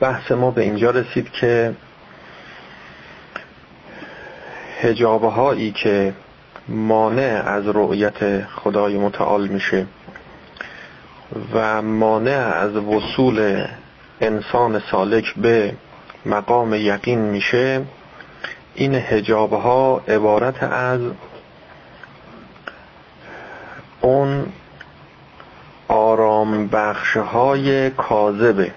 بحث ما به اینجا رسید که هجابه هایی که مانع از رؤیت خدای متعال میشه و مانع از وصول انسان سالک به مقام یقین میشه این هجاب ها عبارت از اون آرام بخش های کاذبه.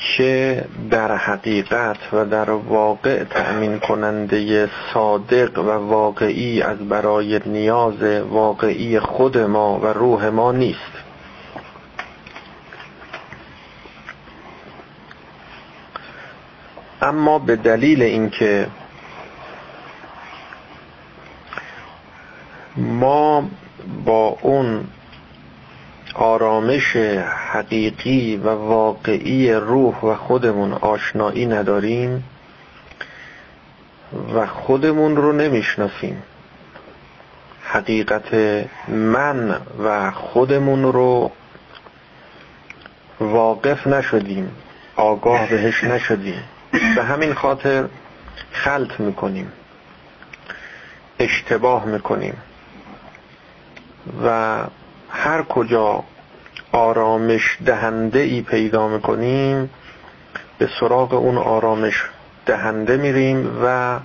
که در حقیقت و در واقع تأمین کننده صادق و واقعی از برای نیاز واقعی خود ما و روح ما نیست. اما به دلیل اینکه ما با اون آرامش حقیقی و واقعی روح و خودمون آشنایی نداریم و خودمون رو نمی‌شناسیم. حقیقت من و خودمون رو واقف نشدیم آگاه بهش نشدیم. به همین خاطر خلط می‌کنیم اشتباه می‌کنیم و هر کجا آرامش دهنده ای پیدا می‌کنیم به سراغ اون آرامش دهنده میریم و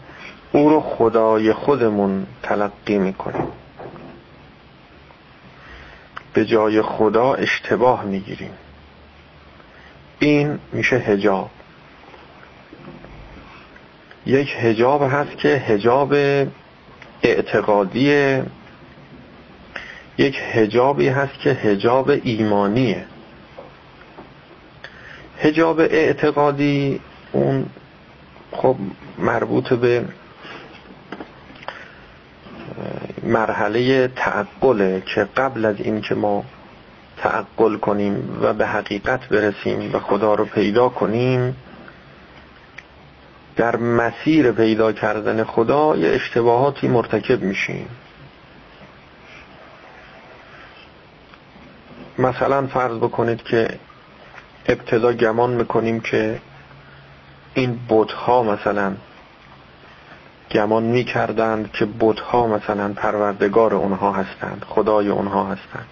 او رو خدای خودمون تلقی می‌کنیم. به جای خدا اشتباه می‌گیریم. این میشه هجاب یک هجاب هست که هجاب اعتقادی یک هجابی هست که هجاب ایمانیه. هجاب اعتقادی اون خب مربوط به مرحله تعقله که قبل از این که ما تعقل کنیم و به حقیقت برسیم و خدا رو پیدا کنیم در مسیر پیدا کردن خدا یه اشتباهاتی مرتکب میشیم. مثلا فرض بکنید که ابتدا گمان می‌کنیم که این بودها مثلا گمان می‌کردند که بودها مثلا پروردگار اونها هستند خدای اونها هستند.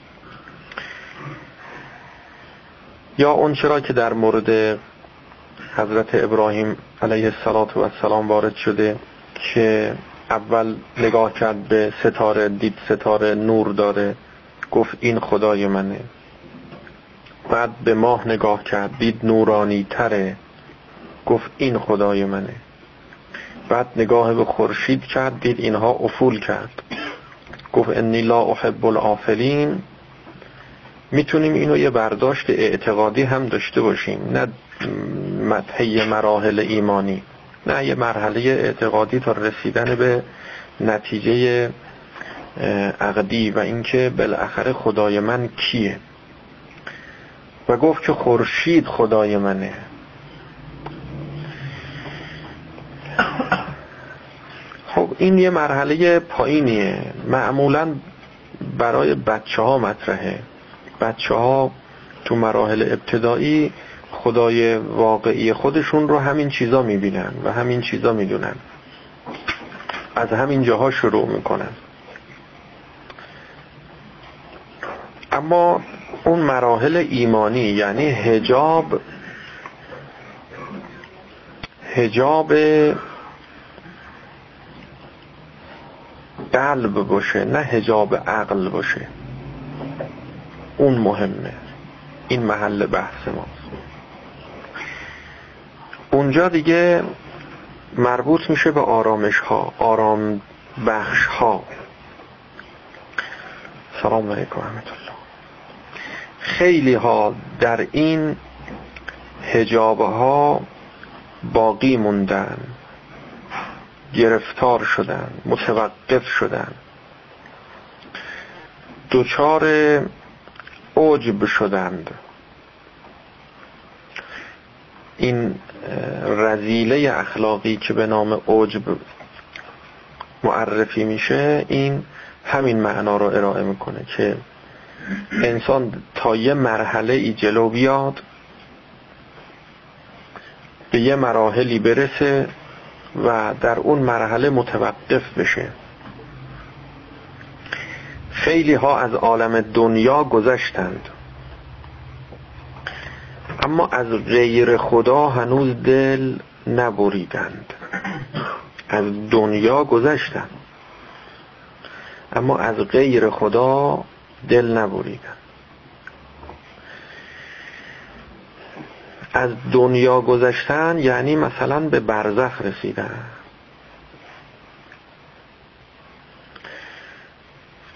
یا اون چرا که در مورد حضرت ابراهیم علیه السلام وارد شده که اول نگاه کرد به ستاره دید ستاره نور داره. گفت این خدای منه. بعد به ماه نگاه کرد دید نورانی تره. گفت این خدای منه. بعد نگاه به خورشید کرد دید اینها افول کرد. گفت انی لا احب الافلین می‌تونیم اینو یه برداشت اعتقادی هم داشته باشیم نه مدهی مراحل ایمانی نه یه مرحله اعتقادی تا رسیدن به نتیجه عقدی و اینکه بالاخره خدای من کیه؟ و گفت که خورشید خدای منه. خب این یه مرحله پایینیه. معمولا برای بچه ها مطرحه. بچه ها تو مراحل ابتدایی خدای واقعی خودشون رو همین چیزا می‌بینن و همین چیزا می‌دونن. از همین جاها شروع می‌کنن. اما اون مراحل ایمانی یعنی هجاب هجاب قلب باشه نه هجاب عقل باشه. اون مهمه. این محل بحث ماست. اونجا دیگه مربوط میشه به آرامش ها آرام بخش ها سلام علیکم الله. خیلی ها در این هجابه ها باقی موندن گرفتار شدن متوقف شدن. دچار عجب شدند. این رزیله اخلاقی که به نام عجب معرفی میشه این همین معنا رو ارائه می‌کنه که انسان تا یه مرحله ای جلو بیاد به یه مراحلی برسه و در اون مرحله متوقف بشه. خیلی ها از عالم دنیا گذشتند. اما از غیر خدا هنوز دل نبریدند. از دنیا گذشتند. اما از غیر خدا دل نبریدند از دنیا گذشتن یعنی مثلا به برزخ رسیدن.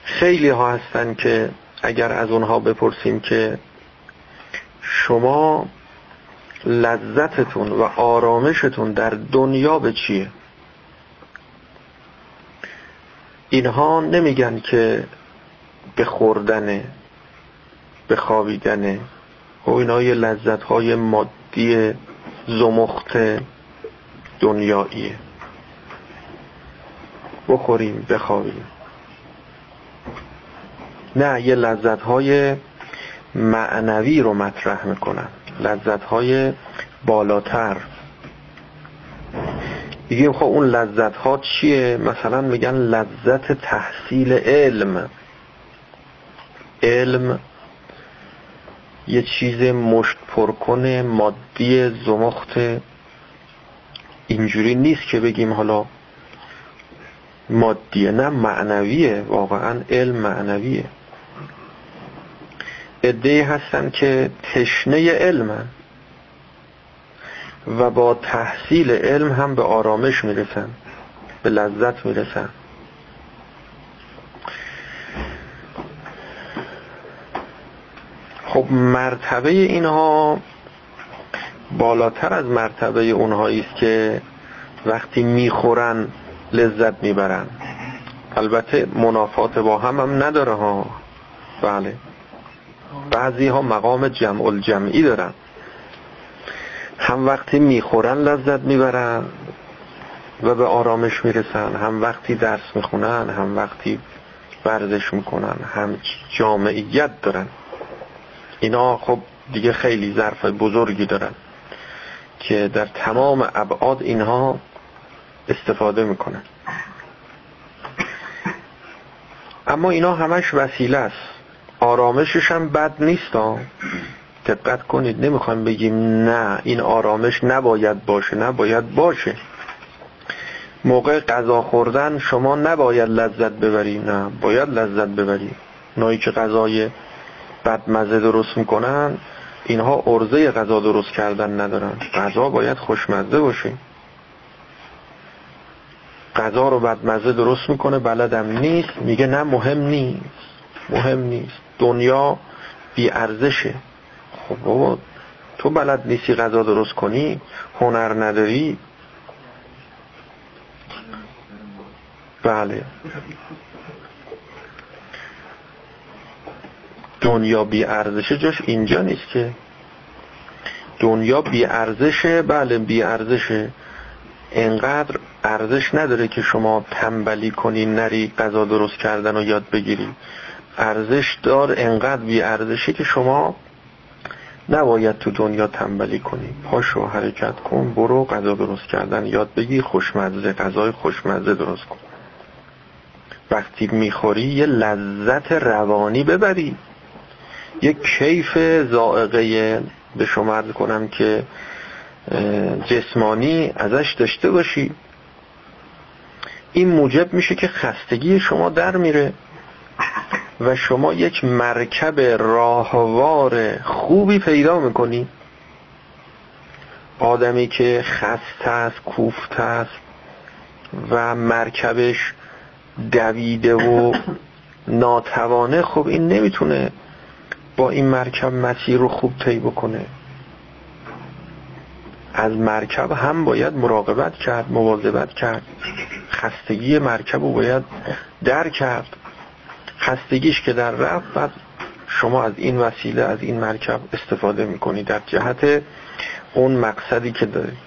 خیلی ها هستن که اگر از اونها بپرسیم که شما لذتتون و آرامشتون در دنیا به چیه؟ اینها نمیگن که به خوردنه به خوابیدنه و اینا یه لذت های مادی زمخت دنیاییه. بخوریم بخوابیم. نه یه لذت های معنوی رو مطرح می‌کنن لذت های بالاتر. بگیم خب اون لذت ها چیه؟ مثلا میگن لذت تحصیل علم. علم یه چیز مشت پرکن مادی زمخت. اینجوری نیست که بگیم حالا مادیه نه معنویه واقعا علم معنویه. ادهی هستن که تشنه علمن و با تحصیل علم هم به آرامش می‌رسن به لذت می‌رسن. خب مرتبه اینها بالاتر از مرتبه اونهایی است که وقتی می‌خورن لذت می‌برن. البته منافات با هم هم نداره ها. بله. بعضی ها مقام جمع الجمعی دارن. هم وقتی می‌خورن لذت می‌برن و به آرامش می‌رسن. هم وقتی درس می‌خونن هم وقتی ورزش می‌کنن. هم جامعیت دارن. اینا خب دیگه خیلی ظرف بزرگی دارن که در تمام ابعاد اینها استفاده می‌کنن. اما اینا همش وسیله است. آرامشش هم بد نیست دقت کنید نمی‌خوایم بگیم نه این آرامش نباید باشه نباید باشه. موقع غذا خوردن شما نباید لذت ببری نه باید لذت ببری نایی که غذای بدمزه درست می‌کنن اینها ارزه غذا درست کردن ندارن. غذا باید خوشمزه باشه. غذا رو بدمزه درست می‌کنه بلدم نیست. میگه نه مهم نیست. مهم نیست. دنیا بی ارزشه خب تو بلد نیستی غذا درست کنی؟ هنر نداری؟ بله. دنیا بی ارزشه جاش اینجا نیست که. دنیا بی ارزشه بله بی ارزشه. انقدر ارزش نداره که شما تنبلی کنی نری غذا درست کردن و یاد بگیری. ارزش دار انقدر بی ارزشه که شما نباید تو دنیا تنبلی کنی. پاشو حرکت کن برو غذا درست کردن یاد بگی خوشمزه غذای خوشمزه درست کن. وقتی می‌خوری یه لذت روانی ببری. یه کیف زائقه به شما عرض کنم که جسمانی ازش داشته باشی. این موجب میشه که خستگی شما در میره و شما یک مرکب راهوار خوبی پیدا می‌کنی. آدمی که خسته است کوفته است و مرکبش دویده و ناتوانه خب این نمی‌تونه با این مرکب مسیر رو خوب طی بکنه. از مرکب هم باید مراقبت کرد مواظبت کرد. خستگی مرکب رو باید در کرد. خستگیش که در رفت بعد شما از این وسیله از این مرکب استفاده می‌کنی. در جهت اون مقصدی که داری.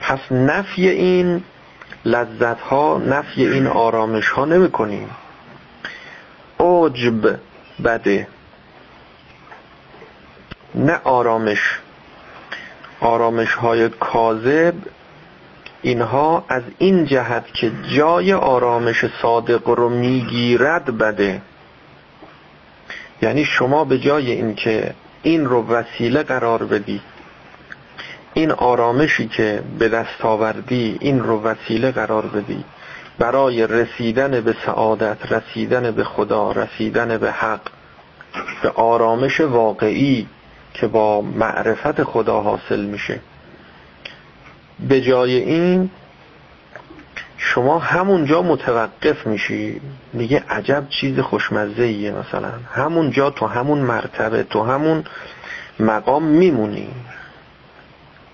پس نفی این لذت ها نفی این آرامش ها نمی کنیم عجب بده. نه آرامش. آرامش های کاذب اینها از این جهت که جای آرامش صادق رو می‌گیرد بده. یعنی شما به جای اینکه این رو وسیله قرار بدی این آرامشی که به دست آوردی این رو وسیله قرار بدی. برای رسیدن به سعادت رسیدن به خدا رسیدن به حق به آرامش واقعی که با معرفت خدا حاصل میشه. به جای این شما همونجا متوقف میشی. میگه عجب چیز خوشمزه ایه مثلا. همونجا تو همون مرتبه تو همون مقام میمونی.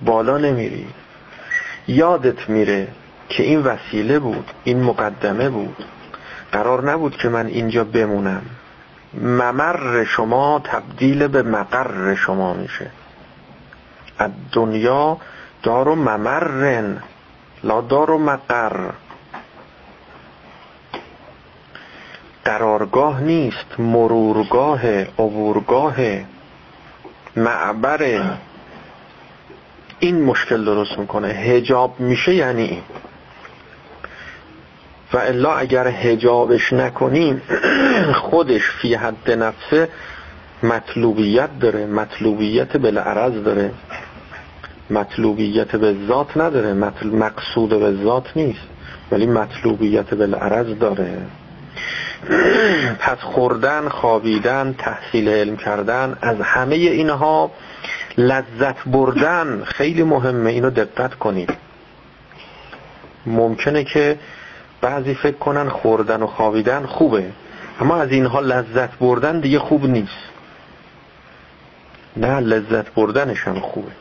بالا نمیری. یادت میره که این وسیله بود این مقدمه بود. قرار نبود که من اینجا بمونم. ممر شما تبدیل به مقر شما میشه. از دنیا دارو ممرن لا دارو مقر. قرارگاه نیست مرورگاه عبورگاه معبره این مشکل درست می‌کنه. هجاب میشه یعنی این. و الا اگر هجابش نکنیم خودش فی حد نفسه مطلوبیت داره مطلوبیت بالعرض داره. مطلوبیت به ذات نداره مقصود به ذات نیست ولی مطلوبیت بالعرض داره. پس خوردن خوابیدن تحصیل علم کردن از همه اینها لذت بردن خیلی مهمه اینو دقت کنید. ممکنه که بعضی فکر کنن خوردن و خوابیدن خوبه. اما از اینها لذت بردن دیگه خوب نیست. نه لذت بردنش هم خوبه.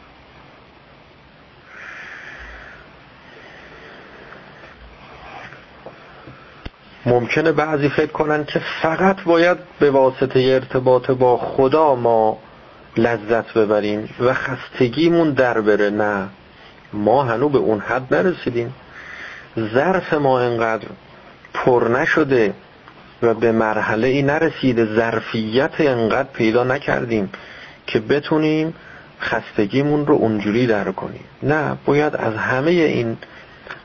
ممکنه بعضی فکر کنن که فقط باید به واسطه ارتباط با خدا ما لذت ببریم و خستگیمون در بره. نه ما هنو به اون حد نرسیدیم. ظرف ما انقدر پر نشده و به مرحله ای نرسیده ظرفیت انقدر پیدا نکردیم که بتونیم خستگیمون رو اونجوری در کنیم. نه باید از همه این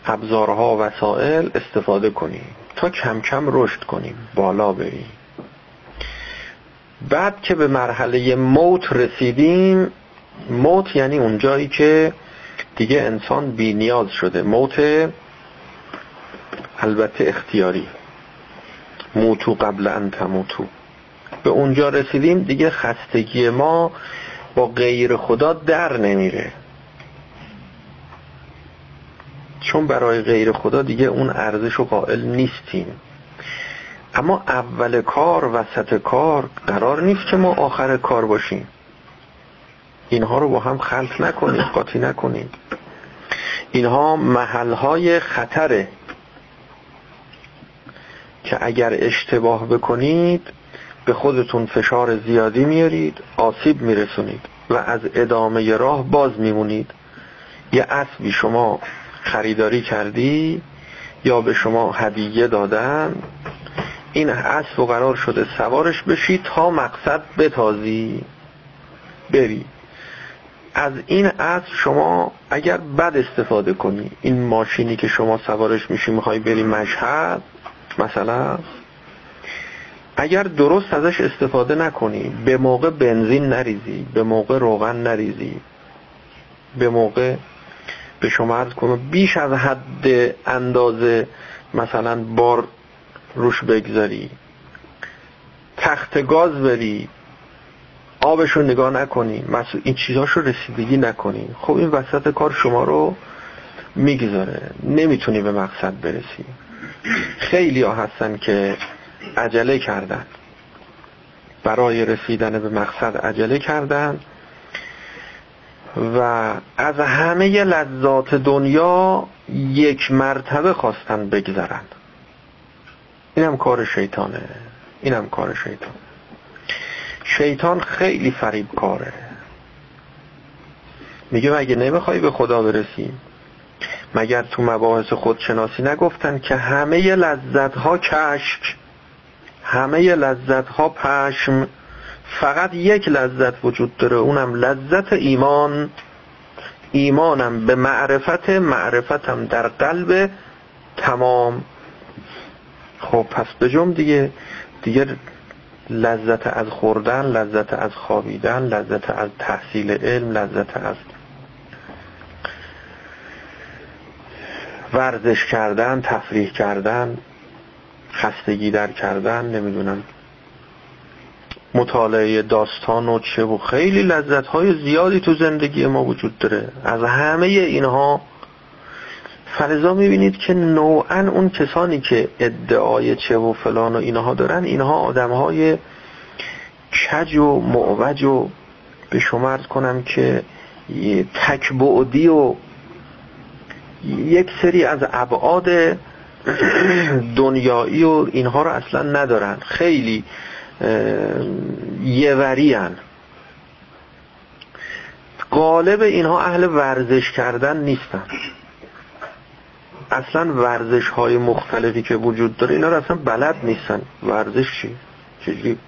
ابزارها و وسائل استفاده کنیم تا کم کم رشد کنیم بالا بریم. بعد که به مرحله موت رسیدیم موت یعنی اون جایی که دیگه انسان بی نیاز شده. موت البته اختیاری. موتو قبل ان تموتو. به اونجا رسیدیم دیگه خستگی ما با غیر خدا در نمیره. چون برای غیر خدا دیگه اون ارزش و قائل نیستیم. اما اول کار وسط کار قرار نیست که ما آخر کار باشیم. اینها رو با هم خلط نکنیم قاطی نکنیم اینها محلهای خطره. که اگر اشتباه بکنید به خودتون فشار زیادی میارید آسیب میرسونید و از ادامه راه باز میمونید. یه اسبی شما خریداری کردی یا به شما هدیه دادن این اسب و قرار شده سوارش بشی تا مقصد بتازی. بری. از این اسب شما اگر بد استفاده کنی این ماشینی که شما سوارش میشی می‌خوای بری مشهد مثلا اگر درست ازش استفاده نکنی به موقع بنزین نریزی به موقع روغن نریزی به موقع به شما عرض کنم بیش از حد اندازه مثلا بار روش بگذاری تخت گاز بری آبش رو نگاه نکنی این چیزاش رو رسیدگی نکنی. خب این وسط کار شما رو می‌گذاره. نمی‌تونی به مقصد برسی. خیلی ها هستن که عجله کردن. برای رسیدن به مقصد عجله کردن و از همه لذات دنیا یک مرتبه خواستن بگذرن. اینم کار شیطانه. اینم کار شیطان. شیطان خیلی فریب کاره. میگه مگه نمی‌خوای به خدا برسیم مگر تو مباحث خودشناسی نگفتن که همه لذت ها کشک همه لذت ها پشم فقط یک لذت وجود داره اونم لذت ایمان. ایمانم به معرفت معرفتم در قلب تمام. خب پس بجم دیگه دیگه لذت از خوردن لذت از خوابیدن لذت از تحصیل علم لذت از ورزش کردن تفریح کردن خستگی در کردن نمی‌دونم. مطالعه داستان و چه و خیلی لذت های زیادی تو زندگی ما وجود داره. از همه اینها فلزا می‌بینید که نوعا اون کسانی که ادعای چه و فلان و اینها دارن اینها آدم های کج و معوج و به شما کنم که تکبعدی و یک سری از ابعاد دنیایی و اینها رو اصلا ندارن خیلی یوری هن. غالب اینها اهل ورزش کردن نیستن اصلا ورزش های مختلفی که وجود داره اینا رو اصلا بلد نیستن ورزش چی؟ چجوری؟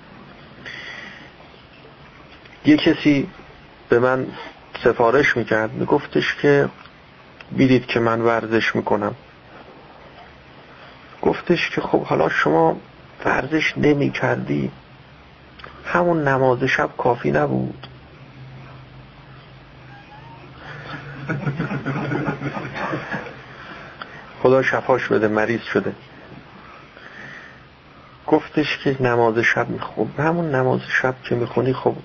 یه کسی به من سفارش می‌کرد میگفتش که بیدید که من ورزش می‌کنم. گفتش که خب حالا شما ورزش نمی کردی همون نماز شب کافی نبود. خدا شفاش بده مریض شده. گفتش که نماز شب میخوب همون نماز شب که می‌خونی خب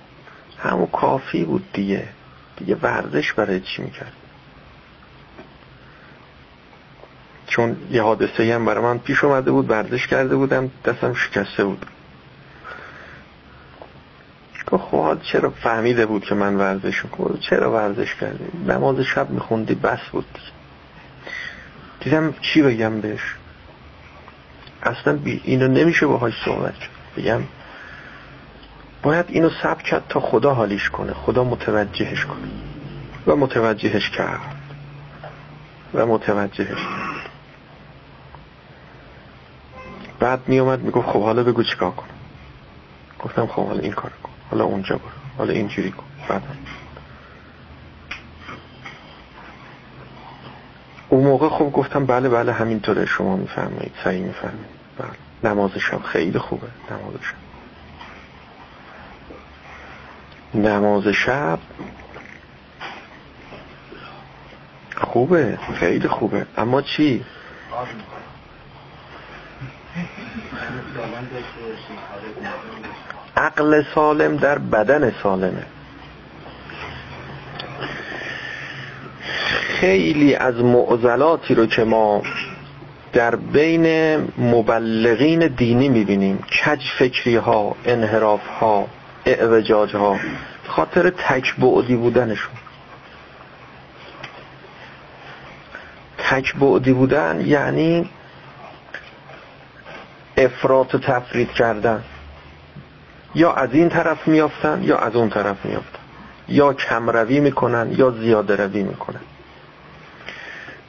همون کافی بود دیگه. دیگه ورزش برای چی می‌کرد؟ چون یه حادثه هم برای من پیش اومده بود ورزش کرده بودم دستم شکسته بود. خب چرا فهمیده بود که من ورزش می‌کنم؟ چرا ورزش کردی؟ نماز شب میخوندی بس بود دیدم چی بگم بهش؟ اصلا اینو نمیشه باهاش صحبت بگم باید اینو سب کرد تا خدا حالیش کنه خدا متوجهش کنه. و متوجهش کرد. و متوجهش کرد. بعد می اومد می‌گفت خب حالا بگو چیکار کنم. گفتم خب حالا این کار کن حالا اونجا برو حالا اینجوری کن بعد. اون موقع خب گفتم بله بله همینطوره شما می‌فهمید صحیح می‌فهمید بله نماز شب خیلی خوبه نماز شب نماز شب خوبه خیلی خوبه. اما چی؟ عقل سالم در بدن سالمه. خیلی از معضلاتی رو که ما در بین مبلغین دینی می‌بینیم کج فکری ها انحراف ها اعوجاج ها خاطر تک بعدی بودنشون. تک بعدی بودن یعنی افراط و تفرید کردن. یا از این طرف میافتن یا از اون طرف میافتن. یا کم روی می‌کنن یا زیاده روی می‌کنن.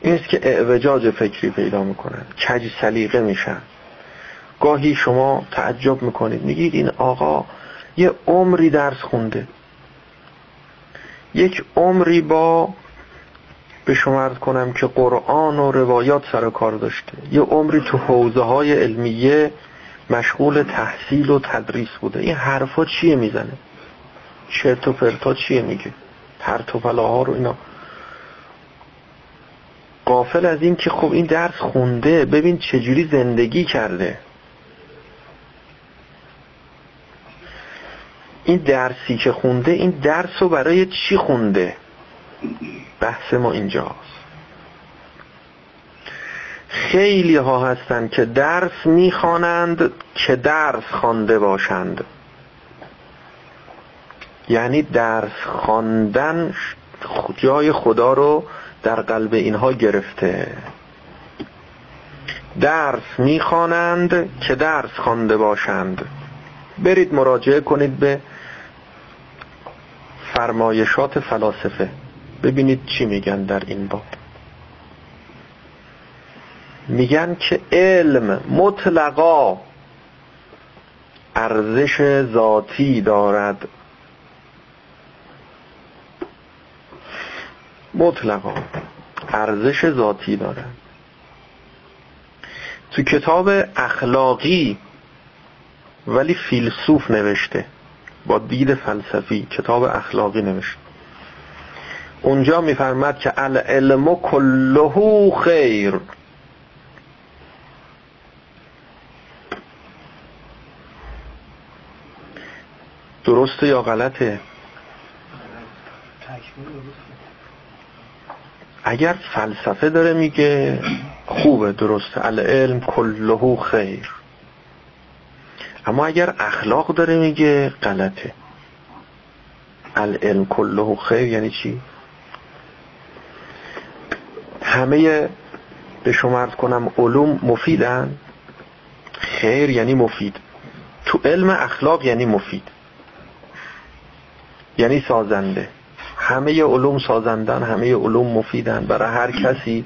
این است که اعوجاج فکری پیدا می‌کنن. کج سلیقه میشن. گاهی شما تعجب می‌کنید. میگید این آقا یه عمری درس خونده. یک عمری با به شما کنم که قرآن و روایات سر کار داشته. یه عمری تو حوزه های علمیه مشغول تحصیل و تدریس بوده. این حرفا چیه می‌زنه؟ چرت و پرتا چیه میگه؟ پرت و پلاها رو اینا. قافل از این که خب این درس خونده. ببین چجوری زندگی کرده. این درسی که خونده این درس رو برای چی خونده؟ بحث ما اینجاست. خیلی ها هستند که درس می‌خوانند که درس خوانده باشند. یعنی درس خواندن جای خدا رو در قلب اینها گرفته. درس می‌خوانند که درس خوانده باشند. برید مراجعه کنید به فرمایشات فلاسفه. ببینید چی میگن در این باب. میگن که علم مطلقا ارزش ذاتی دارد. مطلقا ارزش ذاتی دارد. تو کتاب اخلاقی ولی فیلسوف نوشته با دید فلسفی کتاب اخلاقی نوشته. اونجا میفرمد که العلم کله خیر. درسته یا غلطه؟ اگر فلسفه داره میگه خوبه درسته. العلم کله خیر. اما اگر اخلاق داره میگه غلطه. العلم کله خیر یعنی چی؟ همه به شما ارز کنم علوم مفیدن؟ خیر یعنی مفید. تو علم اخلاق یعنی مفید. یعنی سازنده. همه علوم سازندن همه علوم مفیدن. برای هر کسی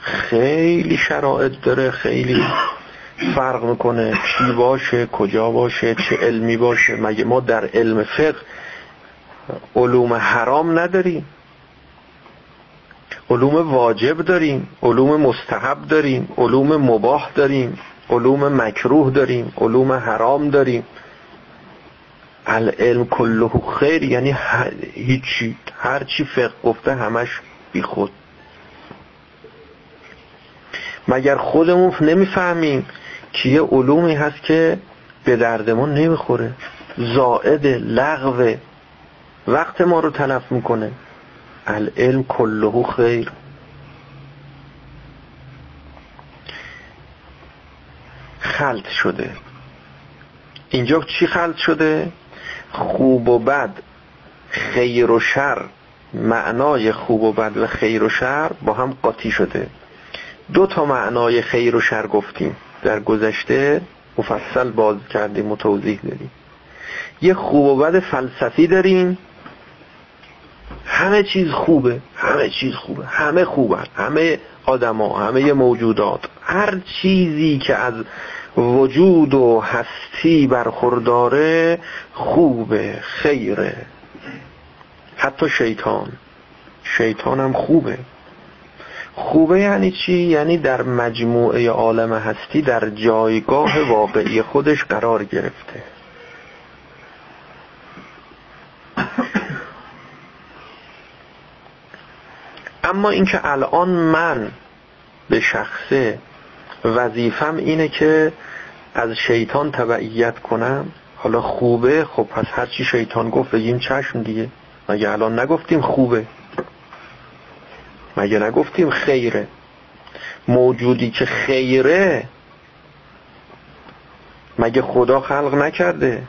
خیلی شرایط داره خیلی فرق می‌کنه چی باشه کجا باشه چه علمی باشه. مگه ما در علم فقه علوم حرام نداریم؟ علوم واجب داریم علوم مستحب داریم علوم مباح داریم علوم مکروه داریم علوم حرام داریم. العلم کله خیر یعنی هیچی هر چی فقه گفته همش بی خود. مگر خودمون نمی‌فهمیم که یه علومی هست که به دردمون نمی‌خوره. زائد لغو وقت ما رو تلف می‌کنه. العلم کله خیر. خلط شده. اینجا چی خلط شده؟ خوب و بد خیر و شر. معنای خوب و بد و خیر و شر با هم قاطی شده. دو تا معنای خیر و شر گفتیم. در گذشته مفصل باز کردیم و توضیح دادیم. یه خوب و بد فلسفی داریم. همه چیز خوبه همه چیز خوبه همه خوبه همه آدما همه موجودات. هر چیزی که از وجود و هستی برخورداره خوبه خیره. حتی شیطان. شیطان هم خوبه. خوبه یعنی چی؟ یعنی در مجموعه عالم هستی در جایگاه واقعی خودش قرار گرفته. اما اینکه الان من به شخصه وظیفم اینه که از شیطان تبعیت کنم. حالا خوبه؟ خب پس هرچی شیطان گفت بگیم چشم دیگه. مگه الان نگفتیم خوبه؟ مگه نگفتیم خیره؟ موجودی که خیره مگه خدا خلق نکرده؟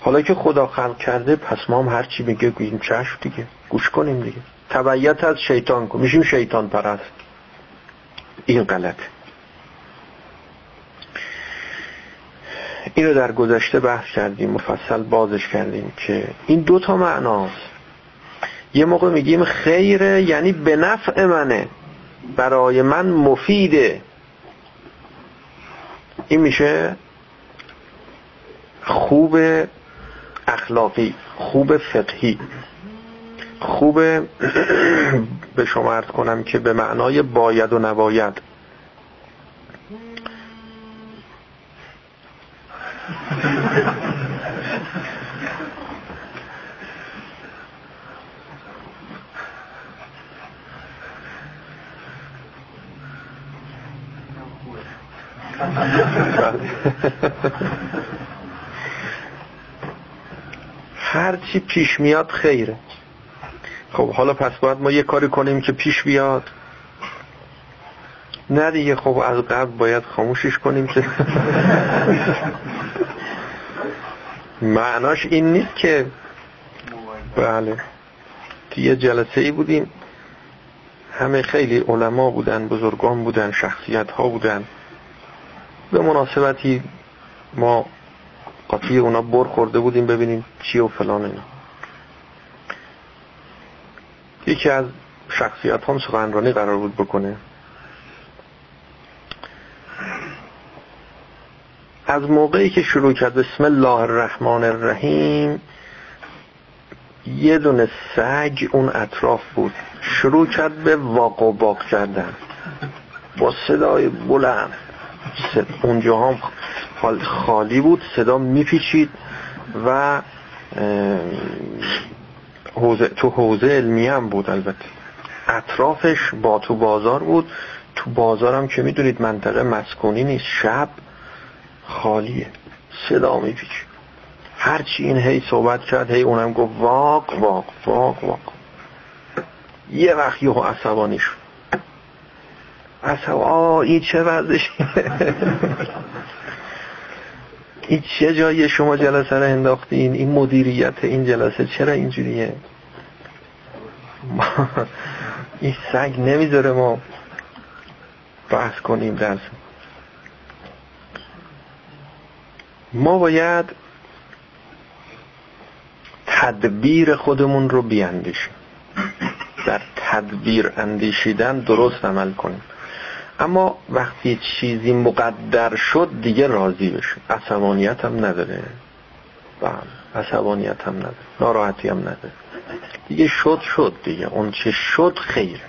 حالا که خدا خلق کرده پس ما هم هرچی میگه گوییم چشم دیگه. گوش کنیم دیگه. تبعیت از شیطان کن. میشیم شیطان پرست. این غلطه. اینو در گذشته بحث کردیم مفصل بازش کردیم که این دو تا معناست. یه موقع میگیم خیره یعنی به نفع منه. برای من مفیده. این میشه خوب اخلاقی خوب فقهی. خوب به شما ارز کنم که به معنای باید و نباید. هرچی پیش میاد خیره. خب حالا پس باید ما یه کاری کنیم که پیش بیاد. نه دیگه خب از قبل باید خاموشش کنیم که معناش این نیست که بله توی جلسه ای بودیم. همه خیلی علما بودن بزرگان بودن شخصیت ها بودن. به مناسبتی ما قاطی اونا بر خورده بودیم ببینیم چی و فلان اینا. یکی از شخصیت هم سخنرانی قرار بود بکنه. از موقعی که شروع کرد بسم الله الرحمن الرحیم یه دونه سگ اون اطراف بود. شروع کرد به واق و باق کردن. با صدای بلند. اونجا هم خالی بود صدا میپیچید و حوزه تو حوزه علمی هم بود البته. اطرافش با تو بازار بود. تو بازار هم که می‌دونید منطقه مسکونی نیست. شب خالیه. صدا میپیچید هرچی این هی صحبت کرد هی اونم گفت واق واق واق واق. یه وقت یهو عصبانی شد. عصب آه چه وضعش این چه جایی شما جلسه رو انداختین؟ این مدیریت این جلسه چرا اینجوریه؟ این سگ نمی‌ذاره ما بحث کنیم درس. ما باید تدبیر خودمون رو بیاندیشیم. در تدبیر اندیشیدن درست عمل کنیم. اما وقتی چیزی مقدر شد دیگه راضی بشه عصبانیت هم نداره. بله عصبانیت هم نداره. ناراحتی هم نداره. دیگه شد شد دیگه. اون چه شد خیره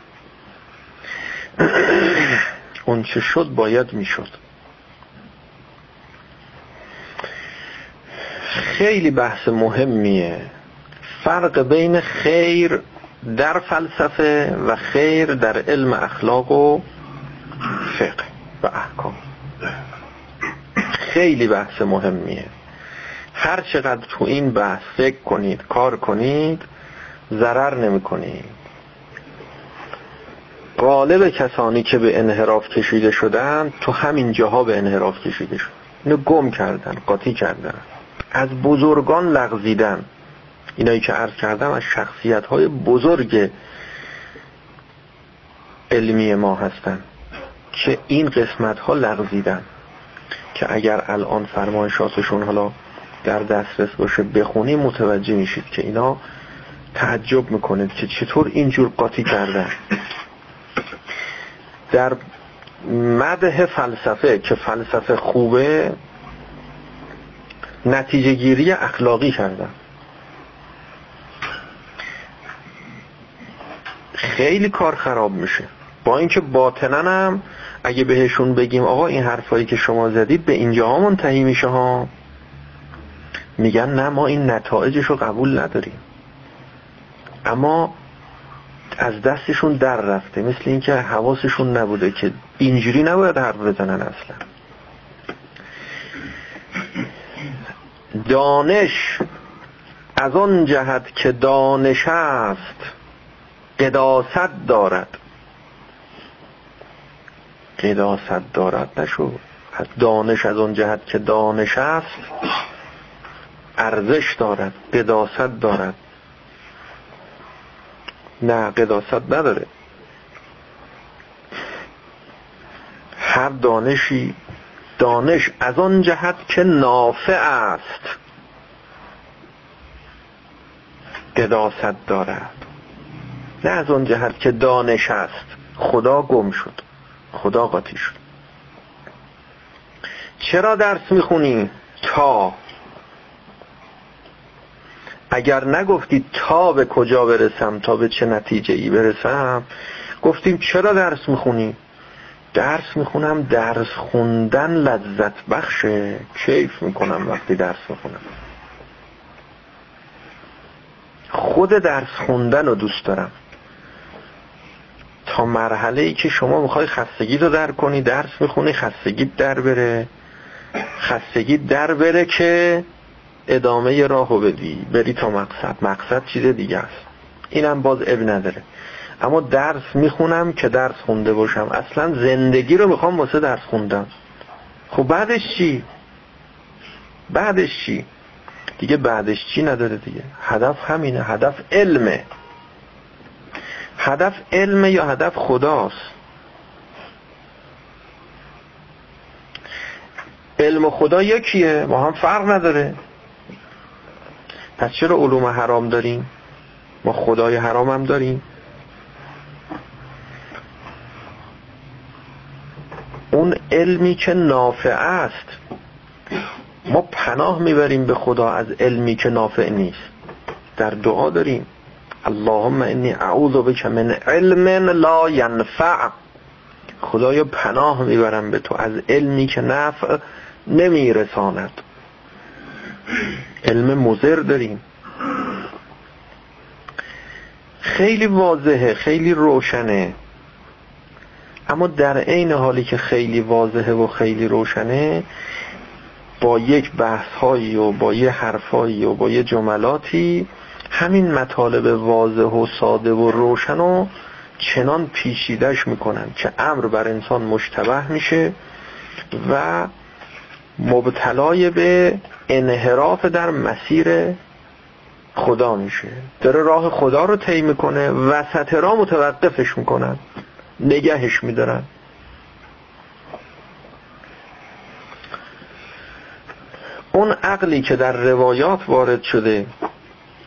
اون چه شد باید می‌شد. خیلی بحث مهمیه. فرق بین خیر در فلسفه و خیر در علم اخلاق و فقه و احکام. خیلی بحث مهمیه. هر چقدر تو این بحث فکر کنید کار کنید ضرر نمی کنید غالب کسانی که به انحراف کشیده شدن تو همین جاها به انحراف کشیده شد. اینو گم کردن قاطی کردن. از بزرگان لغزیدن. اینایی که عرض کردم از شخصیت های بزرگ علمی ما هستن. که این قسمت ها لغزیدن که اگر الان فرمایشاتشون حالا در دسترس باشه بخونی متوجه میشید که اینا تعجب می‌کنید که چطور اینجور قاطی کردن. در مده فلسفه که فلسفه خوبه نتیجه گیری اخلاقی کردن. خیلی کار خراب میشه. با اینکه باطنن هم اگه بهشون بگیم آقا این حرفایی که شما زدید به اینجا ها منتهی میشه ها. میگن نه ما این نتایجش رو قبول نداریم. اما از دستشون در رفته مثل اینکه حواسشون نبوده که اینجوری نباید حرف بزنن اصلا. دانش از آن جهت که دانش است قداست دارد. قداست دارد نشو دانش از اون جهت که دانش است ارزش دارد قداست دارد. نه قداست نداره. هر دانشی دانش از آن جهت که نافع است قداست دارد. نه از اون جهت که دانش است. خدا گم شد. خدا قاطی شد چرا درس می‌خونی؟ تا. اگر نگفتی تا به کجا برسم تا به چه نتیجه ای برسم گفتیم چرا درس می‌خونی؟ درس می‌خونم درس خوندن لذت بخشه. کیف می‌کنم وقتی درس می‌خونم. خود درس خوندن رو دوست دارم. تا مرحله ای که شما می‌خوای خستگی رو در کنی درس می‌خونی خستگی در بره. خستگی در بره که ادامه راهو بدی. بری تا مقصد. مقصد چیز دیگه است. اینم باز اب نداره. اما درس می‌خونم که درس خونده باشم. اصلا زندگی رو می‌خوام واسه درس خوندم خب بعدش چی؟ بعدش چی؟ دیگه بعدش چی نداره دیگه. هدف همینه. هدف علمه. هدف علمه یا هدف خداست؟ علم خدا یکیه ما هم فرق نداره. پس چرا علوم حرام داریم؟ ما خدای حرام هم داریم. اون علمی که نافع است ما پناه می‌بریم به خدا از علمی که نافع نیست. در دعا داریم. اللهم انی اعوذ بک من علم لا ینفع خدایا پناه می‌برم به تو از علمی که نفع نمیرساند علم مزر داریم خیلی واضحه خیلی روشنه اما در عین حالی که خیلی واضحه و خیلی روشنه با یک بحث هایی و با یه حرفایی و با یه جملاتی همین مطالب واضح و ساده و روشن و چنان پیشیدش می‌کنن که امر بر انسان مشتبه میشه و مبتلای به انحراف در مسیر خدا میشه. داره راه خدا رو طی می‌کنه وسط را متوقفش می‌کنن نگهش میدارن. اون عقلی که در روایات وارد شده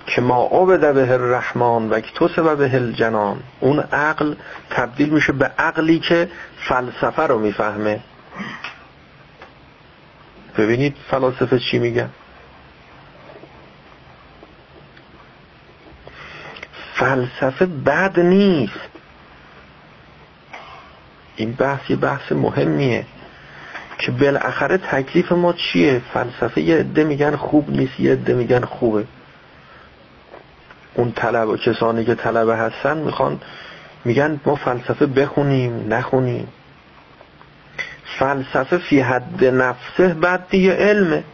که ما عبد به الرحمن و اکتسب به الجنان. اون عقل تبدیل میشه به عقلی که فلسفه رو می‌فهمه. ببینید فلاسفه چی میگن؟ فلسفه بد نیست. این بحث یه بحث مهمیه که بالاخره تکلیف ما چیه؟ فلسفه یه عده میگن خوب نیست یه عده میگن خوبه. اون طلب کسانی که طلبه هستن می‌خوان میگن ما فلسفه بخونیم نخونیم. فلسفه فی حد نفسه بعد دیگه علمه.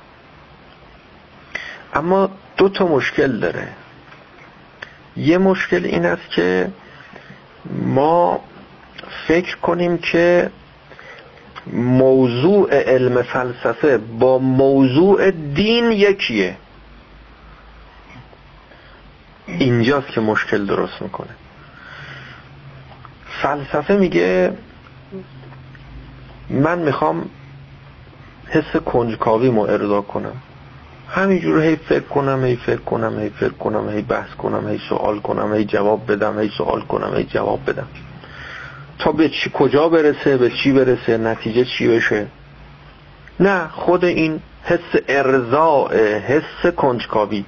اما دو تا مشکل داره. یه مشکل این است که ما فکر کنیم که موضوع علم فلسفه با موضوع دین یکیه. اینجاست که مشکل درست می‌کنه. فلسفه میگه من می‌خوام حس کنجکاوی ارضا کنم. همینجور هی فکر کنم هی فکر کنم هی فکر کنم هی بحث کنم هی سوال کنم هی جواب بدم هی سوال کنم هی جواب بدم. تا به چی کجا برسه به چی برسه نتیجه چی بشه؟ نه خود این حس ارضاء حس کنجکاوی.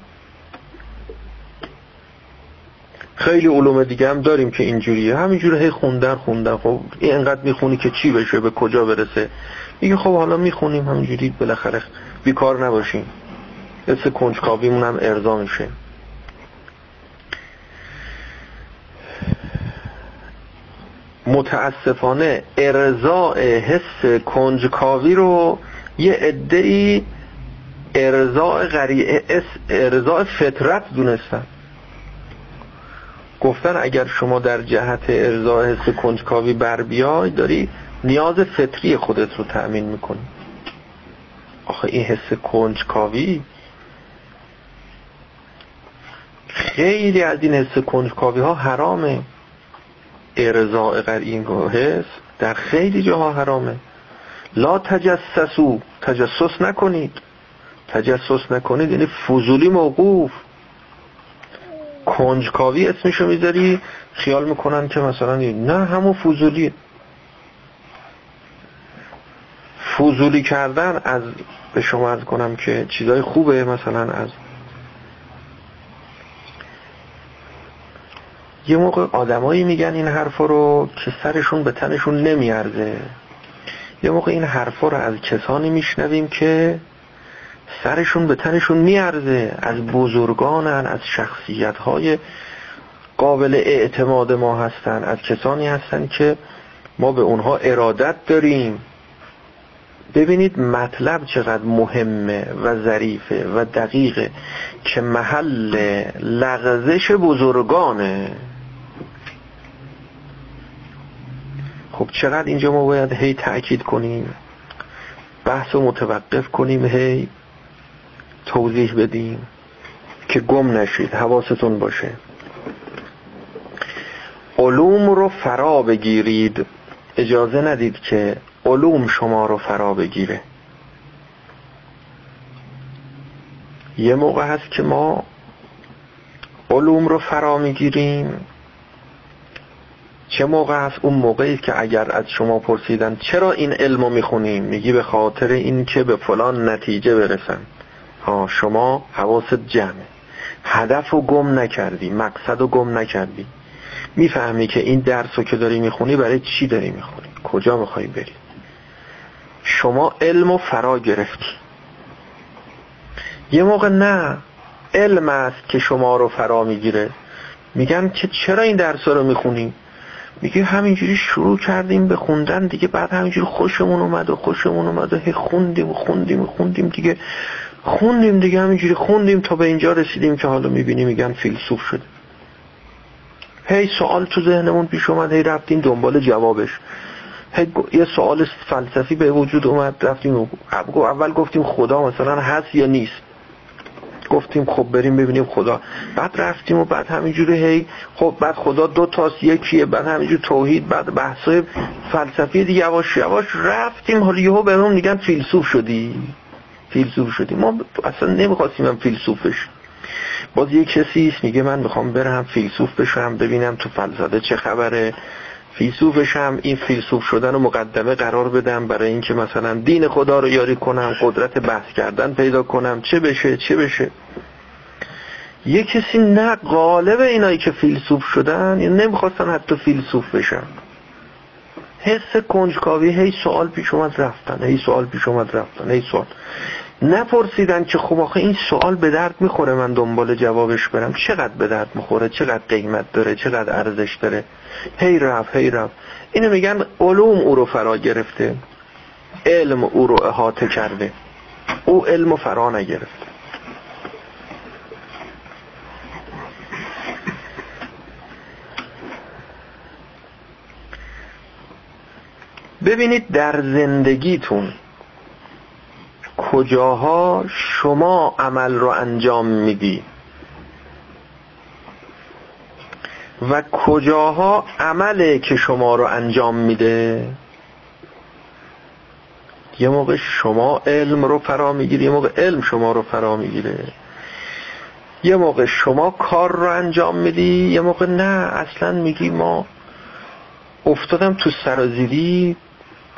خیلی علوم دیگه هم داریم که اینجوریه. همینجوری هی خوندن خوندن. خب این انقدر می‌خونی که چی بشه به کجا برسه؟ میگه خب حالا می‌خونیم همینجوری بالاخره بیکار نباشیم. حس کنجکاویمون هم ارضا میشه. متاسفانه ارضاء حس کنجکاوی رو یه عده‌ای ارضاء ارضاء فطرت دونستن. گفتن اگر شما در جهت ارضاء حس کنجکاوی بر بیای داری نیاز فطری خودت رو تأمین می‌کنی. آخه این حس کنجکاوی خیلی از این حس کنجکاوی ها حرامه. ارضاء این حس در خیلی جاها حرامه. لا تجسسو تجسس نکنید. تجسس نکنید یعنی فضولی موقوف. کنجکاوی اسمشو می‌ذاری خیال می‌کنن که مثلا نه همون فضولی فضولی کردن از به شما از کنم که چیزای خوبه مثلا از یه موقع آدمایی میگن این حرفا رو که سرشون به تنشون نمیارزه. یه موقع این حرفا رو از کسانی میشنویم که سرشون به تنشون میارزه از بزرگانن از شخصیت های قابل اعتماد ما هستن از کسانی هستن که ما به اونها ارادت داریم. ببینید مطلب چقدر مهمه و ظریفه و دقیقه که محل لغزش بزرگانه. خب چقدر اینجا ما باید هی تأکید کنیم بحث رو متوقف کنیم هی توضیح بدیم که گم نشید حواستون باشه. علوم رو فرا بگیرید. اجازه ندید که علوم شما رو فرا بگیره. یه موقع هست که ما علوم رو فرا می‌گیریم. چه موقع هست؟ اون موقعی که اگر از شما پرسیدن چرا این علمو می‌خونیم؟ میگی به خاطر این که به فلان نتیجه برسن. ها شما حواست جمعه. هدف رو گم نکردی مقصد رو گم نکردی. می‌فهمی که این درس رو که داری می‌خونی برای چی داری می‌خونی؟ کجا می‌خوای بری؟ شما علم و فرا گرفتی. یه موقع نه علم است که شما رو فرا می‌گیره. میگن که چرا این درس رو می‌خونی؟ میگه همینجوری شروع کردیم به خوندن دیگه بعد همینجوری خوشمون اومد و خوشمون اومد و هی خوندیم خوندیم خوندیم دیگه. خوندیم دیگه همینجوری خوندیم تا به اینجا رسیدیم که حالا می‌بینی میگن فیلسوف شده. هی سوال تو ذهنمون پیش اومد هی رفتیم دنبال جوابش. هی یه سوال فلسفی به وجود اومد رفتیم اول گفتیم خدا مثلا هست یا نیست. گفتیم خب بریم ببینیم خدا. بعد رفتیم و بعد همینجوری هی خب بعد خدا دو تاست یکیه بعد همینجور توحید بعد بحثای فلسفی دیگه یواش یواش رفتیم. حالا یهو بهمون میگن فیلسوف شدی. فیلسوف شدی ما اصلا نمی‌خواستیم هم فیلسوف بشیم باز یه کسی میگه من می‌خوام برم فیلسوف بشم ببینم تو فلسفه چه خبره. فیلسوفش هم این فیلسوف شدن و مقدمه قرار بدم برای اینکه مثلا دین خدا رو یاری کنم قدرت بحث کردن پیدا کنم. چه بشه؟ چه بشه؟ یه کسی نه غالب اینایی که فیلسوف شدن یعنی نمی‌خواستن حتی فیلسوف بشن. حس کنجکاوی هی سوال پیش اومد رفتن. هی سوال پیش اومد رفتن. هی سوال. نپرسیدن که خب آخه این سوال به درد می‌خوره من دنبال جوابش برم. چقدر به درد می‌خوره؟ چقدر قیمت داره؟ چقدر ارزش داره؟ هی رفت هی رفت. اینو میگن علوم او رو فرا گرفته. علم او رو احاطه کرده. او علم فرا نگرفته. ببینید در زندگیتون کجاها شما عمل رو انجام میدی؟ و کجاها عمله که شما رو انجام میده؟ یه موقع شما علم رو فرا می‌گیری یه موقع علم شما رو فرا می‌گیره. یه موقع شما کار رو انجام میدی یه موقع نه اصلا میگی ما افتادم تو سرازیری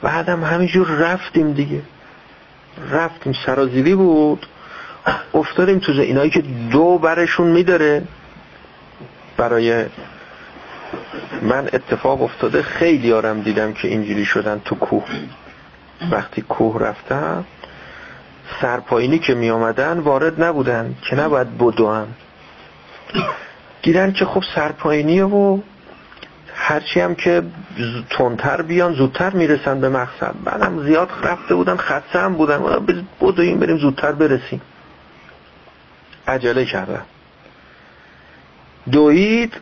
بعدم همینجور رفتیم دیگه. رفتیم سرازیری بود. افتادیم تو اینایی که دو برشون میداره برای من اتفاق افتاده. خیلی آرم دیدم که اینجوری شدن تو کوه. وقتی کوه رفتم سرپایینی که می آمدن وارد نبودن که نباید بدوان. گیرن که خب سرپایینی و هرچی هم که تندتر بیان زودتر می‌رسن به مقصد. بعدم زیاد رفته بودن خسته هم بودن. بدویم بریم زودتر برسیم. عجله کردن. دوید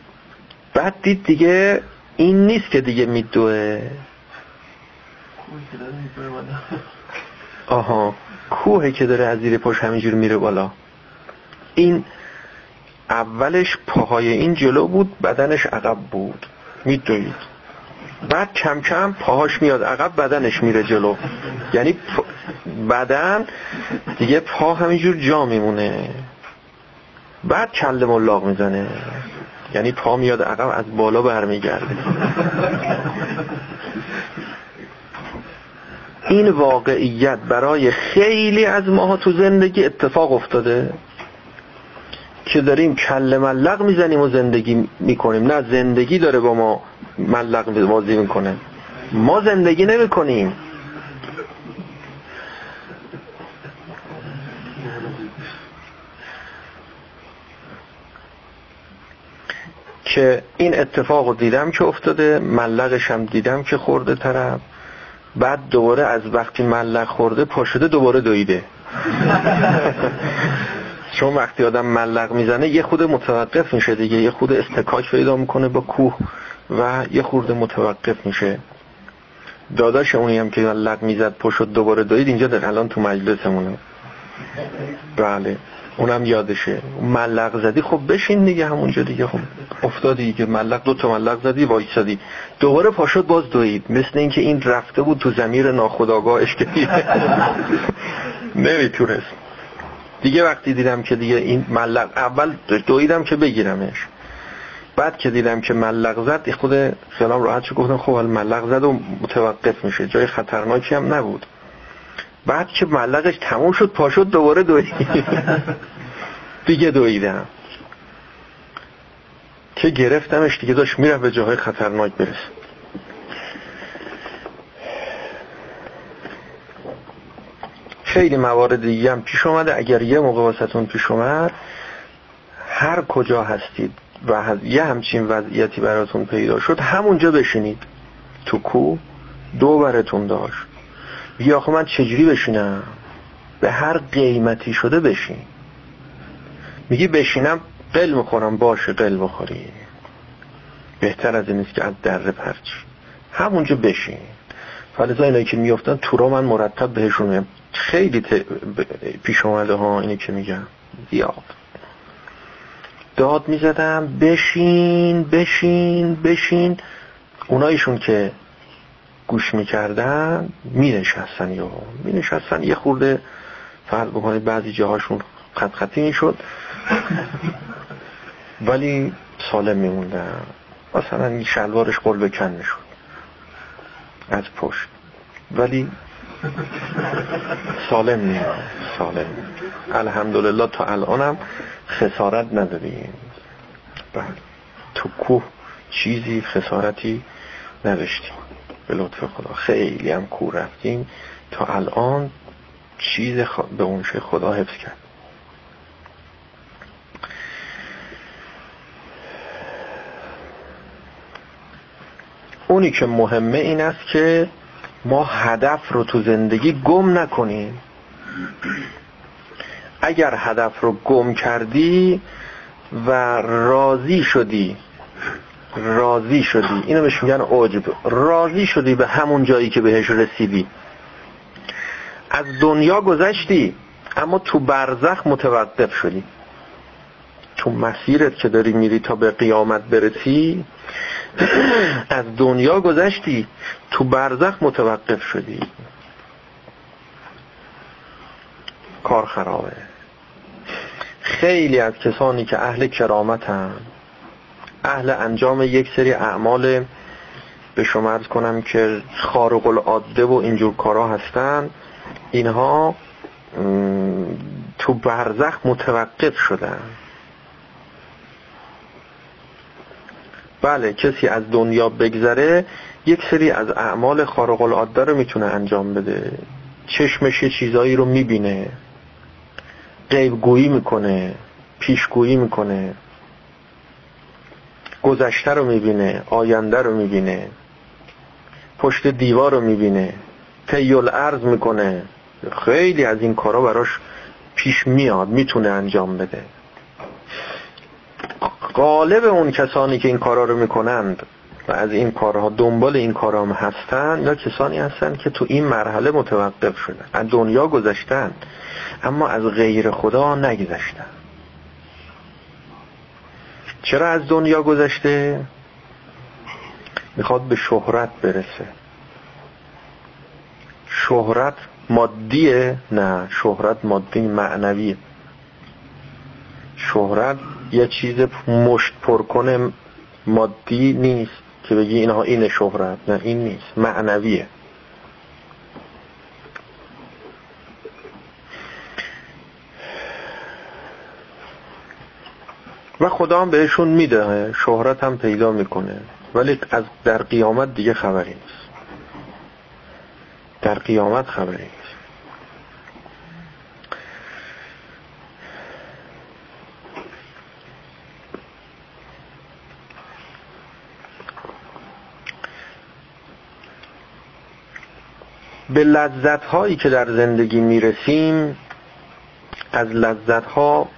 بعد دید دیگه این نیست که دیگه میدوه. آها. کوهی که داره از زیر پاش همینجور میره بالا. این اولش پاهای این جلو بود بدنش عقب بود. میدوید بعد کم کم پاهاش میاد عقب بدنش میره جلو. یعنی بدن دیگه پا همینجور جا میمونه. بعد کل ملاق می‌زنه. یعنی پا میاد عقب از بالا برمیگرده. این واقعیت برای خیلی از ماها تو زندگی اتفاق افتاده. که داریم کل ملق می‌زنیم و زندگی می‌کنیم. نه زندگی داره با ما ملق بازی می‌کنه. ما زندگی نمی‌کنیم. که این اتفاق رو دیدم که افتاده ملقش هم دیدم که خورده طرف. بعد دوباره از وقتی ملق خورده پاشده دوباره دویده. چون وقتی آدم ملق می‌زنه یه خود متوقف میشه دیگه. یه خود استکاک پیدا می‌کنه با کوه و یه خورده متوقف میشه. داداش اونی هم که لق می‌زد پشت دوباره دوید اینجا در الان تو مجلسمونه. بله. اونم یادشه. ملق زدی خب بشین دیگه همونجا دیگه. خب افتادی که ملق دو تا ملق زدی وایسادی. دوباره پاشد باز دوید. مثل اینکه این رفته بود تو زمیر ناخداگاهش که نمی‌تونست. دیگه وقتی دیدم که دیگه این ملق اول دویدم که بگیرمش. بعد که دیدم که ملق زد خود خیالم راحت شد. گفتم خب ملق زد و متوقف میشه. جای خطرناکی هم نبود. بعد که ملقش تموم شد پاشد دوباره دوید. دیگه دویدم. که گرفتمش دیگه داشت میره به جاهای خطرناک برسه. خیلی موارد دیگه هم پیش اومده. اگر یه موقع واسهتون پیش اومد هر کجا هستید و یه همچین وضعیتی براتون پیدا شد همونجا بشینید. تو کو دو براتون داشت. بیا آخه من چجوری بشینم؟ به هر قیمتی شده بشین. میگی بشینم قل می‌خورم. باشه قل بخوری. بهتر از این نیست که از دره پرچی. همونجا بشین. فلزا اینایی که میفتن تو را من مرتب بهشون خیلی پیش اومده ها اینی که میگم زیاد. داد می‌زدم بشین بشین بشین. اونایشون که گوش می‌کردن مینشستن یا مینشستن. یه خورده فرض بکنید بعضی جاهاشون خط خطی می‌شد. ولی سالم میموندن. مثلا این شلوارش قل بکن می‌شد. از پشت. ولی سالم نیست سالم. الحمدلله تا الانم خسارت نداریم. بله. تو کوه چیزی خسارتی نداشتیم. به لطف خدا. خیلی هم کور رفتیم. تا الان چیز به اونشه خدا حفظ کرد. اونی که مهمه این است که ما هدف رو تو زندگی گم نکنیم. اگر هدف رو گم کردی و راضی شدی راضی شدی. اینو بهش میگن عجب راضی شدی به همون جایی که بهش رسیدی. از دنیا گذشتی اما تو برزخ متوقف شدی. تو مسیرت که داری میری تا به قیامت برسی از دنیا گذشتی تو برزخ متوقف شدی. کار خرابه. خیلی از کسانی که اهل کرامت هم اهل انجام یک سری اعمال به شما ارز کنم که خارق العاده و اینجور کارا هستن اینها تو برزخ متوقف شدن. بله کسی از دنیا بگذره یک سری از اعمال خارق العاده رو می‌تونه انجام بده. چشمش یه چیزایی رو می‌بینه. غیبگویی می‌کنه پیشگویی می‌کنه. گذشته رو می‌بینه آینده رو می‌بینه. پشت دیوار رو می‌بینه. تیل ارز می‌کنه. خیلی از این کارا براش پیش میاد می‌تونه انجام بده. غالب اون کسانی که این کارا رو می‌کنند و از این کارها دنبال این کارها هستن یا کسانی هستن که تو این مرحله متوقف شدن از دنیا گذشتن اما از غیر خدا نگذشتن. چرا از دنیا گذشته؟ می‌خواد به شهرت برسه. شهرت مادیه نه شهرت مادی معنویه. شهرت یه چیز مشت پرکنه مادی نیست که بگی اینها این شهرت نه این نیست. معنویه. و خدا هم بهشون میده شهرت هم پیدا می‌کنه. ولی از در قیامت دیگه خبری نیست. در قیامت خبری نیست. به لذت هایی که در زندگی می‌رسیم از لذت ها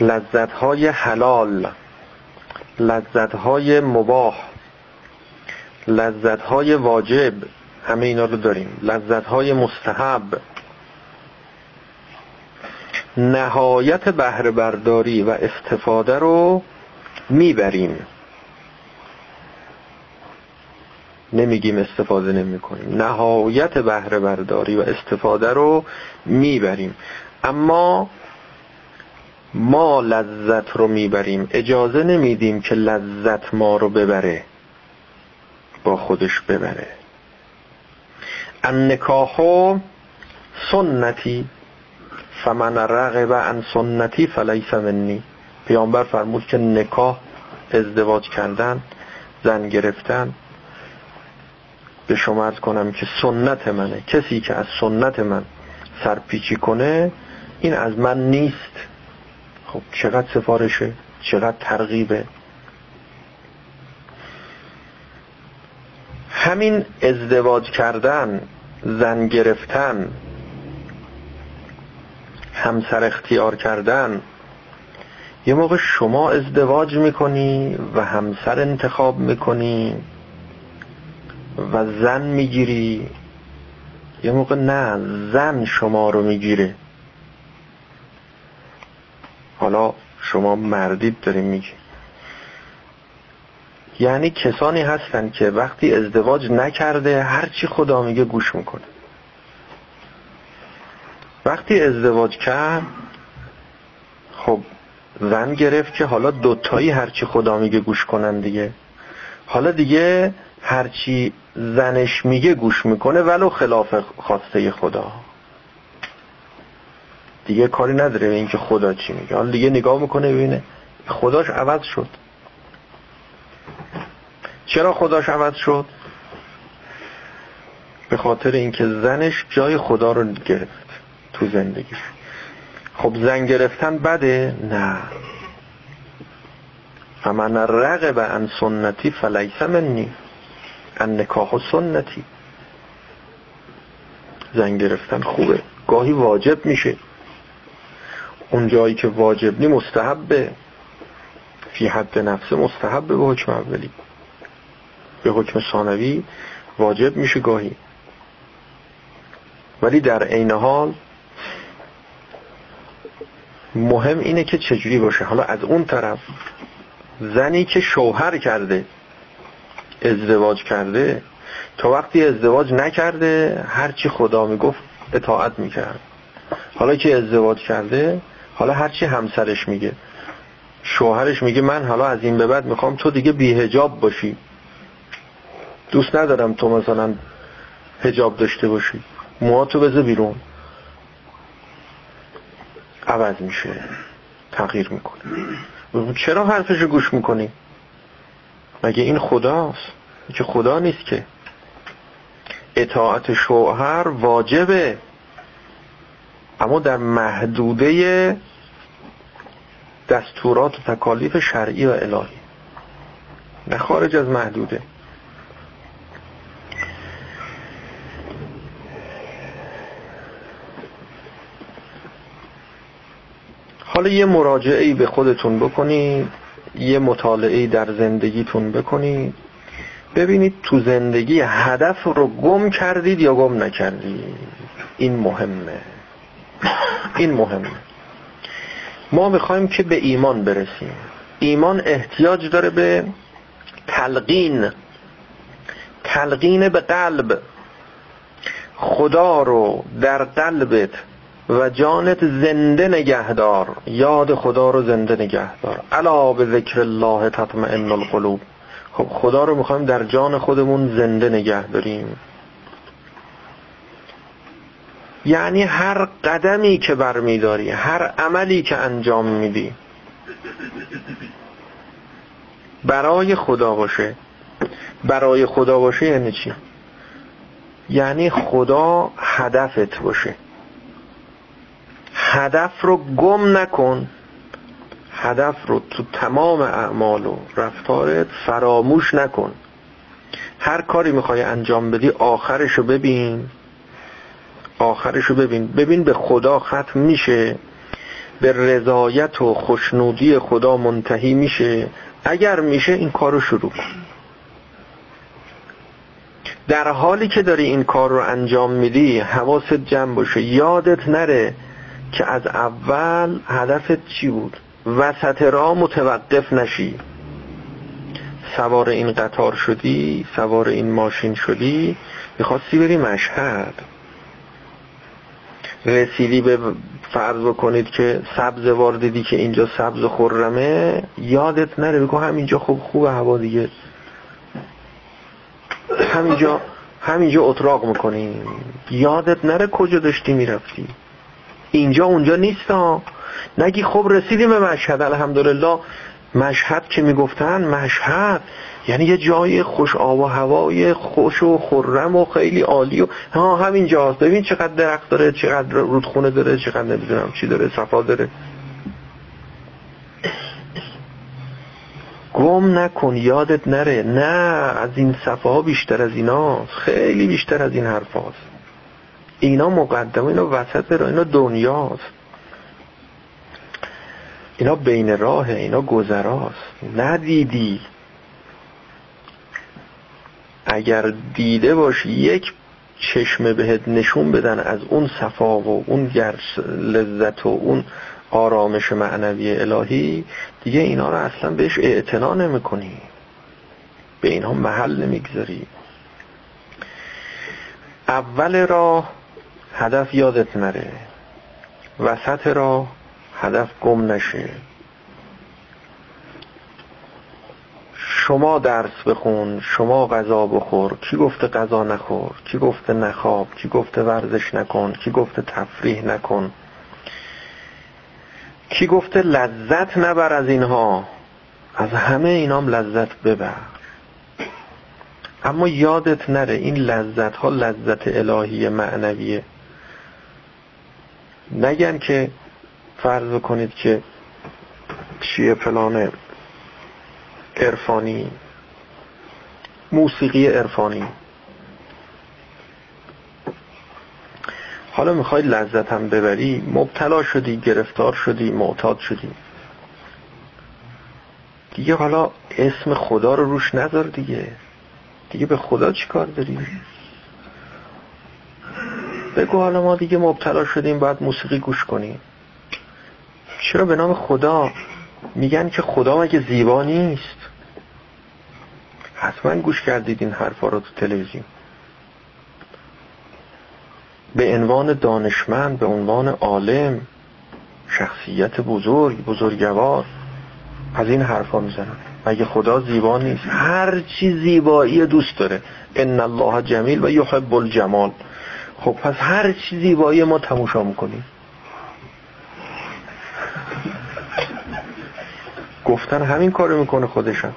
لذت های حلال لذت های مباح لذت های واجب همه اینا رو داریم. لذت های مستحب. نهایت بهره برداری و استفاده رو می‌بریم. نمیگیم استفاده نمی کنیم نهایت بهره برداری و استفاده رو می‌بریم. اما ما لذت رو می‌بریم. اجازه نمیدیم که لذت ما رو ببره با خودش ببره. النکاح سنتی فمن رغب عن سنتی فلیس منی. پیامبر فرمود که نکاح ازدواج کردن زن گرفتن به شما ارز کنم که سنت منه. کسی که از سنت من سرپیچی کنه این از من نیست. خب چقدر سفارشه؟ چقدر ترغیبه؟ همین ازدواج کردن زن گرفتن همسر اختیار کردن یه موقع شما ازدواج می‌کنی و همسر انتخاب می‌کنی. و زن می‌گیری. یه موقع نه زن شما رو می‌گیره. حالا شما مردید داریم میگی. یعنی کسانی هستن که وقتی ازدواج نکرده هرچی خدا میگه گوش می‌کنه. وقتی ازدواج کرد خب زن گرفت که حالا دوتایی هرچی خدا میگه گوش کنن دیگه. حالا دیگه هرچی زنش میگه گوش می‌کنه ولو خلاف خواسته خدا. دیگه کاری نداره به اینکه خدا چی میگه. حالا دیگه نگاه می‌کنه ببینه خداش عوض شد. چرا خداش عوض شد؟ به خاطر اینکه زنش جای خدا رو گرفت تو زندگیش خب زن گرفتن بده؟ نه. فمن رغب عن سنتی فلیس منی. ان نکاح سنتی. زن گرفتن خوبه. گاهی واجب میشه. اون جایی که واجب نی مستحبه. فی حد نفس مستحبه به حکم اولی. به حکم ثانوی واجب میشه گاهی. ولی در عین حال مهم اینه که چجوری باشه. حالا از اون طرف زنی که شوهر کرده ازدواج کرده تا وقتی ازدواج نکرده هرچی خدا می‌گفت اطاعت می‌کرد. حالا که ازدواج کرده حالا هرچی همسرش میگه. شوهرش میگه من حالا از این به بعد می‌خوام تو دیگه بیهجاب باشی. دوست ندارم تو مثلا هجاب داشته باشی. موهاتو بذار بیرون. عوض میشه. تغییر می‌کنه. چرا حرفشو گوش می‌کنی؟ مگه این خداست؟ که خدا نیست که؟ اطاعت شوهر واجبه. اما در محدوده دستورات و تکالیف شرعی و الهی. نه خارج از محدوده. حالا یه مراجعه به خودتون بکنید. یه مطالعه در زندگیتون بکنید. ببینید تو زندگی هدف رو گم کردید یا گم نکردید. این مهمه. این مهمه. ما می‌خوایم که به ایمان برسیم. ایمان احتیاج داره به تلقین. تلقین به قلب. خدا رو در قلبت و جانت زنده نگهدار. یاد خدا رو زنده نگهدار. علا به ذکر الله تطمئن القلوب. خب خدا رو می‌خوایم در جان خودمون زنده نگه داریم. یعنی هر قدمی که برمیداری هر عملی که انجام میدی برای خدا باشه. برای خدا باشه یعنی چی؟ یعنی خدا هدفت باشه. هدف رو گم نکن. هدف رو تو تمام اعمال و رفتارت فراموش نکن. هر کاری می‌خوای انجام بدی آخرش رو ببین. آخرش رو ببین. ببین به خدا ختم میشه. به رضایت و خوشنودی خدا منتهی میشه. اگر میشه این کار رو شروع کن. در حالی که داری این کار رو انجام میدی حواست جمع باشه. یادت نره که از اول هدفت چی بود؟ وسط را متوقف نشی. سوار این قطار شدی سوار این ماشین شدی می‌خواستی بری مشهد. رسیدی به فرض کنید که سبز وار دیدی که اینجا سبز خرمه یادت نره بگو همینجا خوب خوب هوا دیگه. همینجا همینجا اتراق می‌کنی یادت نره کجا داشتی می‌رفتی. اینجا اونجا نیست ها. نگی خب رسیدیم به مشهد. الحمدلله مشهد که می‌گفتن مشهد. یعنی یه جای خوش آب و هوای خوش و خرم و خیلی عالی و ها همین جاست. ببین چقدر درخت داره چقدر رودخونه داره چقدر نمی‌دونم چی داره صفا داره. گم نکن یادت نره. نه از این صفا بیشتر از ایناست. خیلی بیشتر از این حرف هاست. اینا مقدمه اینا وسط را اینا دنیاست. اینا بین راهه اینا گذراست. ندیدی. اگر دیده باشی یک چشمه بهت نشون بدن از اون صفا و اون لذت و اون آرامش معنوی الهی دیگه اینا رو اصلا بهش اعتنا نمی‌کنی. به اینها محل نمی‌گذاری. اول راه هدف یادت نره. وسط راه هدف گم نشه. شما درس بخون شما غذا بخور. کی گفته غذا نخور؟ کی گفته نخواب؟ کی گفته ورزش نکن؟ کی گفته تفریح نکن؟ کی گفته لذت نبر از اینها؟ از همه اینام لذت ببر. اما یادت نره این لذت ها لذت الهی معنویه. نگن که فرض کنید که چیه فلانه عرفانی موسیقی عرفانی. حالا می‌خوای لذت هم ببری مبتلا شدی گرفتار شدی معتاد شدی. دیگه حالا اسم خدا رو روش نذار دیگه. دیگه به خدا چی کار داری؟ بگو حالا ما دیگه مبتلا شدیم باید موسیقی گوش کنیم. چرا به نام خدا میگن که خدا مگه زیبا نیست؟ حتما گوش کردید این حرفا رو تو تلویزیون. به عنوان دانشمند به عنوان عالم شخصیت بزرگ بزرگوار از این حرفا می‌زنن مگه خدا زیبا نیست؟ هر چی زیبایی دوست داره. ان الله جمیل و یحب الجمال. خب پس هر چی زیبایی ما تماشا می‌کنیم. گفتن همین کارو می‌کنه خودشم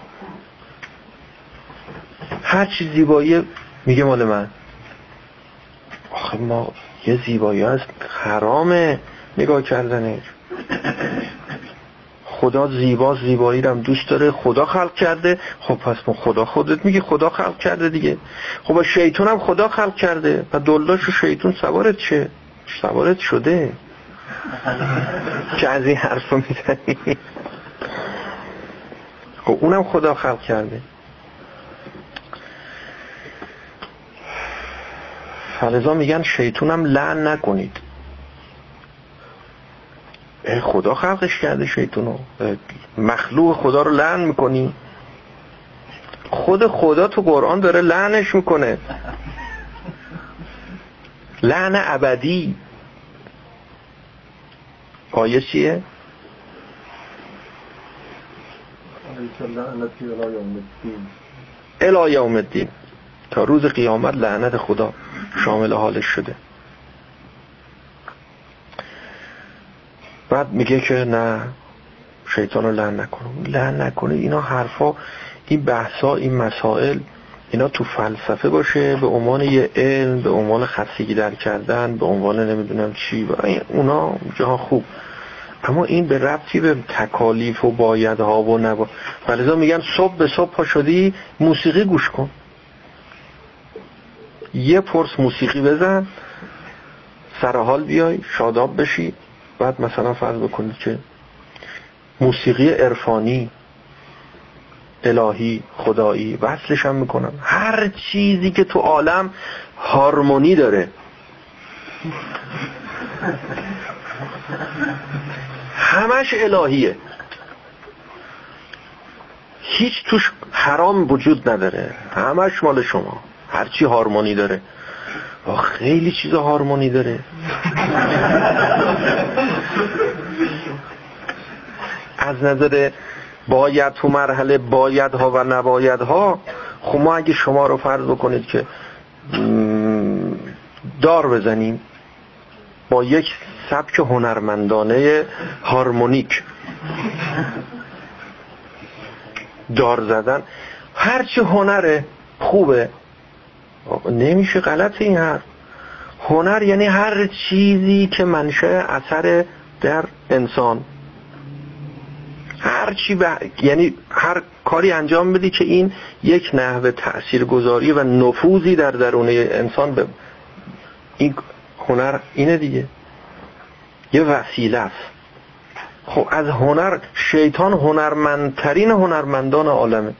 هر چی زیبایی میگه مال من. آخه ما یه زیبایی هست حرامه نگاه کردنش. خدا زیبا زیبایی رو دوست داره. خدا خلق کرده. خب پس ما خدا خودت میگی خدا خلق کرده دیگه. خب شیطان هم خدا خلق کرده. و دلاش و شیطون سوارت چه سوارت شده. که از این حرف رو می‌زنی. خب اونم خدا خلق کرده. فلزا میگن شیطونم لعن نکنید. خدا خلقش کرده شیطونو مخلوق خدا رو لعن می‌کنی. خود خدا تو قرآن داره لعنش می‌کنه. لعن ابدی. آیه چیه؟ الى یوم الدین. تا روز قیامت لعنت خدا شامل حالش شده. بعد میگه که نه شیطان رو لعن نکنه لعن نکنه اینا حرفا این بحثا این مسائل اینا تو فلسفه باشه به عنوان یه علم به عنوان خستگی در کردن به عنوان نمی‌دونم چی. اونا جاها خوب. اما این به ربطی به تکالیف و بایدها و نبا فلزا میگن صبح به صبح پا شدی موسیقی گوش کن. یه پرس موسیقی بزن سرحال بیای شاداب بشی. بعد مثلا فرض بکنید که موسیقی عرفانی الهی خدایی وصلش هم می‌کنن. هر چیزی که تو عالم هارمونی داره. همش الهیه. هیچ توش حرام وجود نداره. همش مال شما. هرچی هارمونی داره. خیلی چیزا هارمونی داره. از نظر باید تو مرحله باید ها و نباید ها خب ما اگه شما رو فرض بکنید که دار بزنیم با یک سبک هنرمندانه هارمونیک. دار زدن هرچی هنره خوبه. نمیشه غلط این هر هنر یعنی هر چیزی که منشه اثر در انسان. هر چی یعنی هر کاری انجام بدی که این یک نحوه تاثیرگذاری و نفوذی در درونه انسان به این هنر اینه دیگه. یه وسیله است خب از هنر شیطان هنرمندترین هنرمندان عالمه.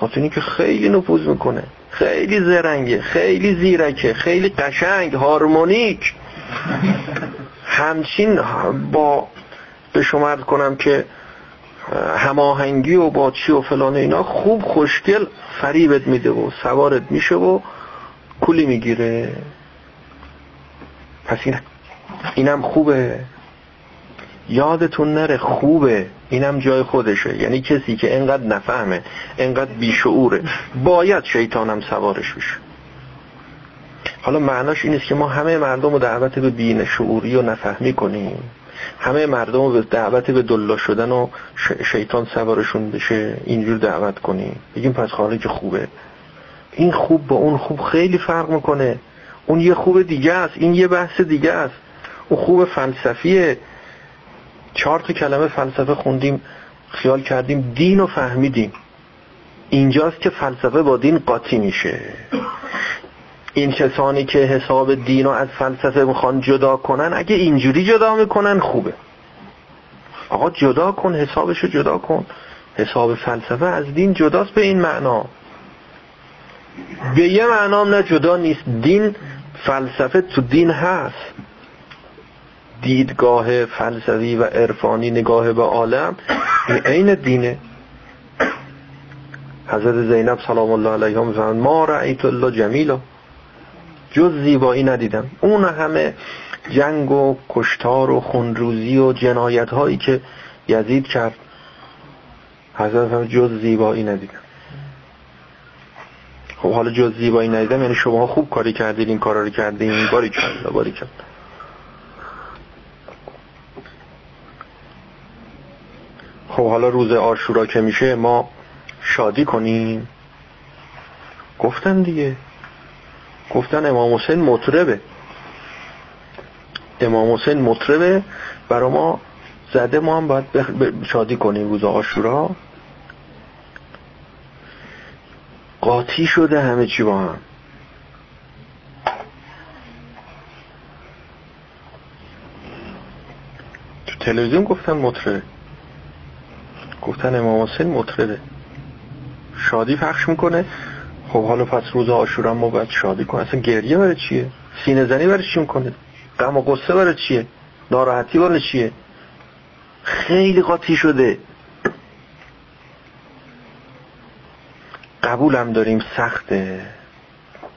خاطر که خیلی نفوذ می‌کنه. خیلی زرنگه خیلی زیرکه خیلی قشنگ هارمونیک. همچین با به شما کنم که هماهنگی و با چی و فلان اینا خوب خوشگل فریبت میده و سوارت میشه و کلی می‌گیره. پس این اینم خوبه. یادتون نره خوبه. اینم جای خودشه. یعنی کسی که انقدر نفهمه انقدر بیشعوره باید شیطانم سوارش بشه. حالا معناش این است که ما همه مردم رو دعوت به بین شعوری و نفهمی کنیم. همه مردم رو به دعوت به دلا شدن و شیطان سوارشون بشه اینجور دعوت کنیم. بگیم پس که خوبه. این خوب با اون خوب خیلی فرق می‌کنه. اون یه خوب دیگه است این یه بحث دیگه است. اون خوب فلسفیه. چهار تا کلمه فلسفه خوندیم خیال کردیم دین رو فهمیدیم. اینجاست که فلسفه با دین قاطی میشه. این کسانی که حساب دین رو از فلسفه می‌خوان جدا کنن اگه اینجوری جدا می‌کنن خوبه. آقا جدا کن حسابشو جدا کن. حساب فلسفه از دین جداست به این معنا. به یه معنا نه جدا نیست. دین فلسفه تو دین هست. دیدگاه فلسفی و عرفانی نگاه به عالم این عین دینه. حضرت زینب سلام الله علیها می‌فهمند ما رأیت الله جمیلا. جز زیبایی ندیدم. اون همه جنگ و کشتار و خونروزی و جنایت هایی که یزید کرد حضرت هم جز زیبایی ندیدم. خب حالا جز زیبایی ندیدم یعنی شما خوب کاری کردید این کارا رو کردین باری کرد باری کرد خب حالا روز آشورا که میشه ما شادی کنیم. گفتن دیگه. گفتن امام حسین مطربه. امام حسین مطربه. برای ما زده ما هم باید شادی کنیم روز آشورا. قاطی شده همه چی با هم. تو تلویزیون گفتن مطربه. گفتن امام حسین مطربه شادی پخش می‌کنه. خب حالا پس روز آشورا ما باید شادی کنیم اصلا گریه برای چیه؟ سینه زنی برای چی می‌کنه؟ غم و قصه برای چیه؟ ناراحتی برای چیه؟ خیلی قاطی شده. قبولم داریم سخته.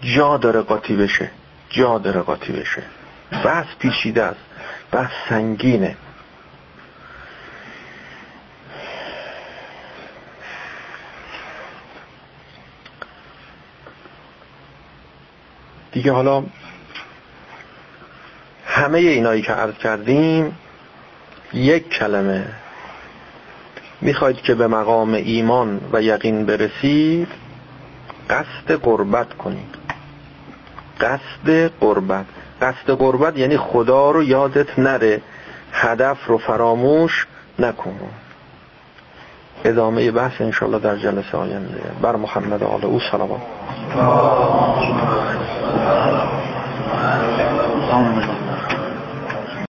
جا داره قاطی بشه. جا داره قاطی بشه. بس پیچیده است. بس سنگینه. دیگه حالا همه اینایی که عرض کردیم یک کلمه. می‌خواید که به مقام ایمان و یقین برسید قصد قربت کنید. قصد قربت. قصد قربت یعنی خدا رو یادت نره هدف رو فراموش نکن. ادامه بحث انشالله در جلسه آینده. بر محمد آل او صلوات